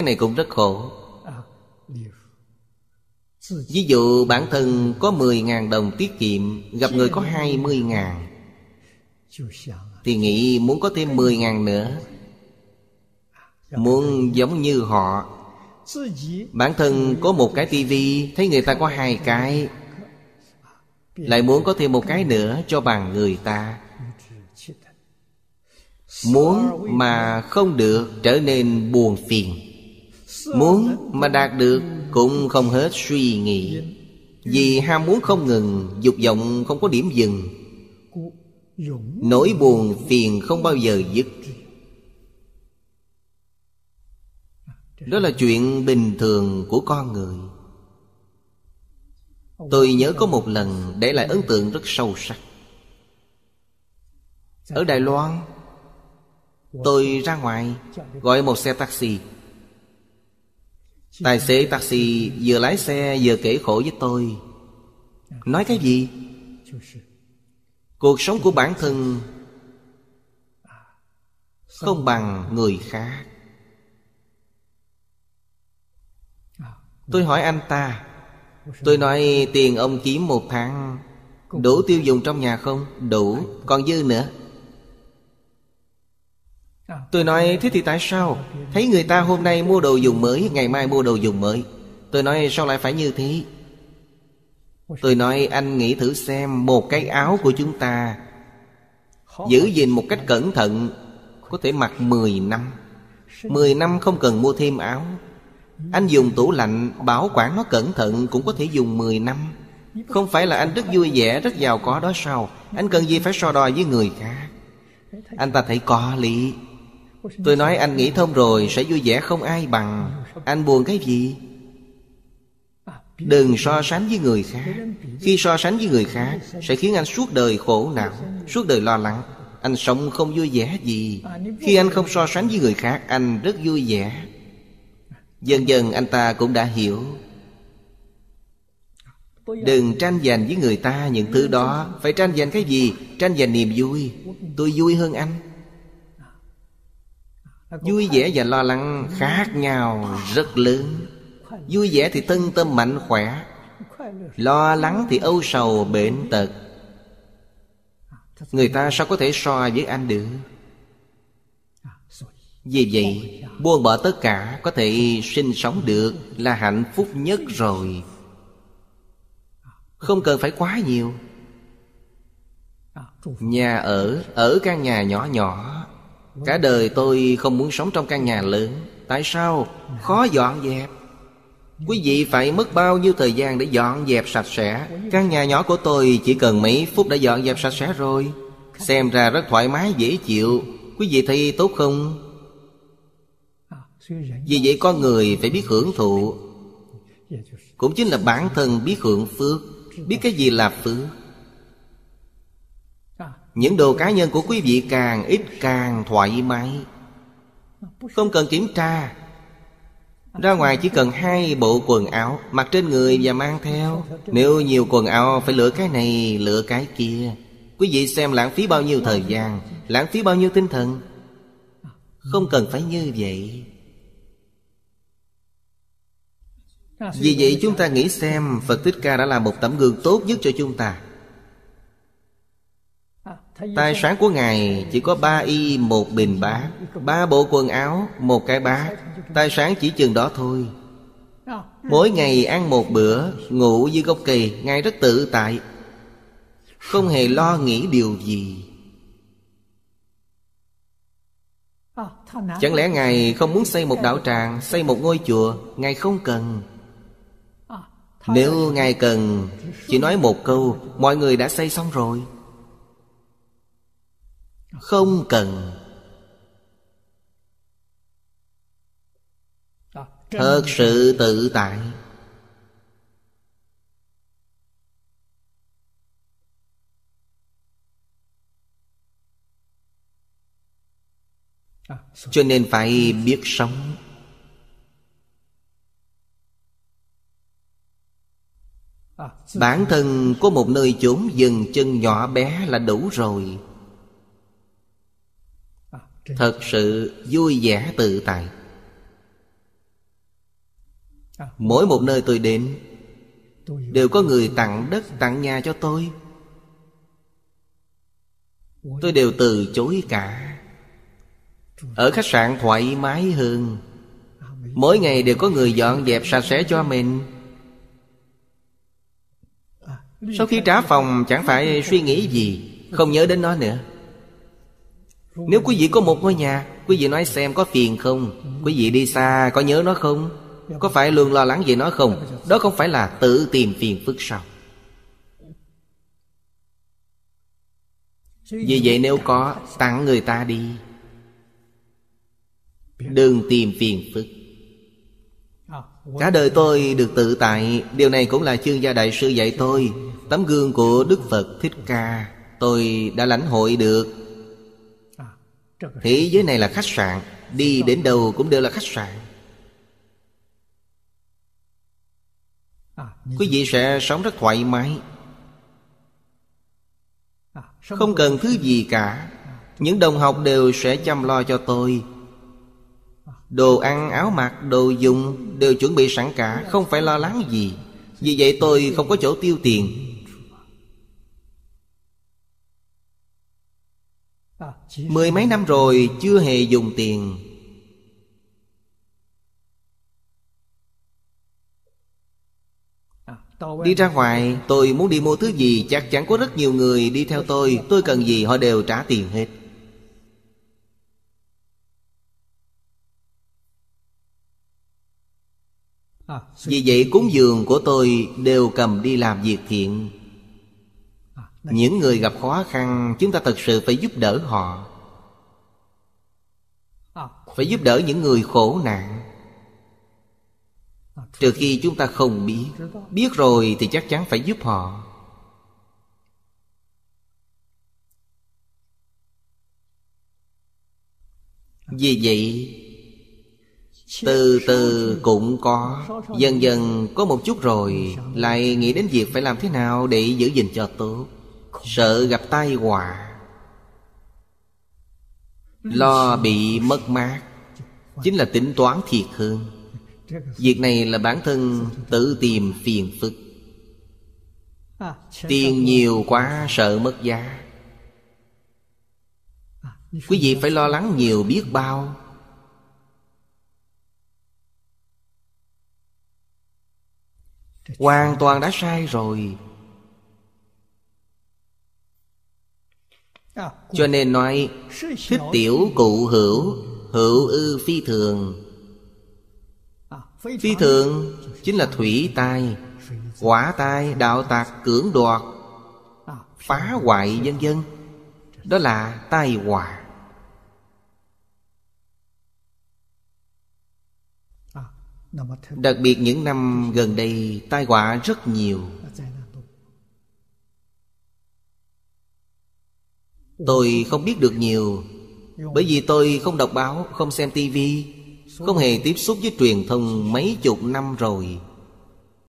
cái này cũng rất khổ. Ví dụ bản thân có 10.000 đồng tiết kiệm Gặp người có 20.000 Thì nghĩ muốn có thêm 10.000 nữa. Muốn giống như họ. Bản thân có một cái tivi Thấy người ta có hai cái. Lại muốn có thêm một cái nữa cho bằng người ta. Muốn mà không được trở nên buồn phiền. Muốn mà đạt được Cũng không hết suy nghĩ. Vì ham muốn không ngừng, Dục vọng không có điểm dừng. Nỗi buồn phiền không bao giờ dứt. Đó là chuyện bình thường của con người. Tôi nhớ có một lần để lại ấn tượng rất sâu sắc. Ở Đài Loan, Tôi ra ngoài Gọi một xe taxi. Tài xế taxi vừa lái xe vừa kể khổ với tôi Nói cái gì? Cuộc sống của bản thân Không bằng người khác Tôi hỏi anh ta, Tôi nói tiền ông kiếm một tháng, Đủ tiêu dùng trong nhà không? Đủ, Còn dư nữa Tôi nói, thế thì tại sao? Thấy người ta hôm nay mua đồ dùng mới, Ngày mai mua đồ dùng mới. Tôi nói, sao lại phải như thế? Tôi nói, anh nghĩ thử xem, Một cái áo của chúng ta Giữ gìn một cách cẩn thận, Có thể mặc 10 năm. 10 năm không cần mua thêm áo. Anh dùng tủ lạnh, Bảo quản nó cẩn thận Cũng có thể dùng 10 năm. Không phải là anh rất vui vẻ, Rất giàu có đó sao? Anh cần gì phải so đo với người khác? Anh ta thấy có lý. Tôi nói anh nghĩ thông rồi, Sẽ vui vẻ không ai bằng. Anh buồn cái gì? Đừng so sánh với người khác. Khi so sánh với người khác, Sẽ khiến anh suốt đời khổ não, Suốt đời lo lắng. Anh sống không vui vẻ gì. Khi anh không so sánh với người khác, Anh rất vui vẻ. Dần dần anh ta cũng đã hiểu. Đừng tranh giành với người ta những thứ đó. Phải tranh giành cái gì? Tranh giành niềm vui. Tôi vui hơn anh vui vẻ và lo lắng khác nhau rất lớn. Vui vẻ thì tân tâm mạnh khỏe lo lắng thì âu sầu bệnh tật. Người ta sao có thể so với anh được? Vì vậy buông bỏ tất cả có thể sinh sống được là hạnh phúc nhất rồi. Không cần phải quá nhiều. Nhà ở ở căn nhà nhỏ nhỏ Cả đời tôi không muốn sống trong căn nhà lớn. Tại sao? Khó dọn dẹp. Quý vị phải mất bao nhiêu thời gian để dọn dẹp sạch sẽ? Căn nhà nhỏ của tôi chỉ cần mấy phút đã dọn dẹp sạch sẽ rồi. Xem ra rất thoải mái, dễ chịu. Quý vị thấy tốt không? Vì vậy con người phải biết hưởng thụ. Cũng chính là bản thân biết hưởng phước. Biết cái gì là phước? Những đồ cá nhân của quý vị càng ít càng thoải mái. Không cần kiểm tra. Ra ngoài chỉ cần hai bộ quần áo, Mặc trên người và mang theo. Nếu nhiều quần áo, phải lựa cái này, lựa cái kia. Quý vị xem lãng phí bao nhiêu thời gian, Lãng phí bao nhiêu tinh thần. Không cần phải như vậy. Vì vậy chúng ta nghĩ xem, Phật Thích Ca đã là một tấm gương tốt nhất cho chúng ta. Tài sản của Ngài chỉ có ba y một bình bá Ba bộ quần áo một cái bá. Tài sản chỉ chừng đó thôi. Mỗi ngày ăn một bữa Ngủ dưới gốc kỳ, Ngài rất tự tại. Không hề lo nghĩ điều gì. Chẳng lẽ Ngài không muốn xây một đạo tràng Xây một ngôi chùa? Ngài không cần. Nếu Ngài cần Chỉ nói một câu Mọi người đã xây xong rồi không cần. Thật sự tự tại. Cho nên phải biết sống. Bản thân có một nơi chốn dừng chân nhỏ bé là đủ rồi. Thật sự vui vẻ tự tại. Mỗi một nơi tôi đến Đều có người tặng đất tặng nhà cho tôi. Tôi đều từ chối cả. Ở khách sạn thoải mái hơn. Mỗi ngày đều có người dọn dẹp sạch sẽ cho mình. Sau khi trả phòng chẳng phải suy nghĩ gì Không nhớ đến nó nữa nếu quý vị có một ngôi nhà, Quý vị nói xem có phiền không? Quý vị đi xa có nhớ nó không? Có phải luôn lo lắng về nó không? Đó không phải là tự tìm phiền phức sao? Vì vậy nếu có, Tặng người ta đi. Đừng tìm phiền phức. Cả đời tôi được tự tại. Điều này cũng là chương gia đại sư dạy tôi. Tấm gương của Đức Phật Thích Ca, Tôi đã lãnh hội được. Thế giới này là khách sạn Đi đến đâu cũng đều là khách sạn. Quý vị sẽ sống rất thoải mái. Không cần thứ gì cả. Những đồng học đều sẽ chăm lo cho tôi. Đồ ăn, áo mặc, đồ dùng Đều chuẩn bị sẵn cả Không phải lo lắng gì. Vì vậy tôi không có chỗ tiêu tiền. Mười mấy năm rồi chưa hề dùng tiền. Đi ra ngoài, tôi muốn đi mua thứ gì, Chắc chắn có rất nhiều người đi theo tôi. Tôi cần gì, họ đều trả tiền hết. Vì vậy, cúng dường của tôi đều cầm đi làm việc thiện. Những người gặp khó khăn Chúng ta thật sự phải giúp đỡ họ. Phải giúp đỡ những người khổ nạn. Trừ khi chúng ta không biết. Biết rồi thì chắc chắn phải giúp họ. Vì vậy từ từ cũng có. Dần dần có một chút rồi Lại nghĩ đến việc phải làm thế nào Để giữ gìn cho tốt Sợ gặp tai họa. Lo bị mất mát. Chính là tính toán thiệt hơn. Việc này là bản thân tự tìm phiền phức. Tiền nhiều quá, sợ mất giá. Quý vị phải lo lắng nhiều biết bao. Hoàn toàn đã sai rồi. Cho nên nói Thích tiểu cụ hữu Hữu ư phi thường. Phi thường. Chính là thủy tai Quả tai đạo tạc cưỡng đoạt Phá hoại dân dân. Đó là tai họa. Đặc biệt những năm gần đây tai họa rất nhiều Tôi không biết được nhiều. Bởi vì tôi không đọc báo, không xem tivi Không hề tiếp xúc với truyền thông mấy chục năm rồi.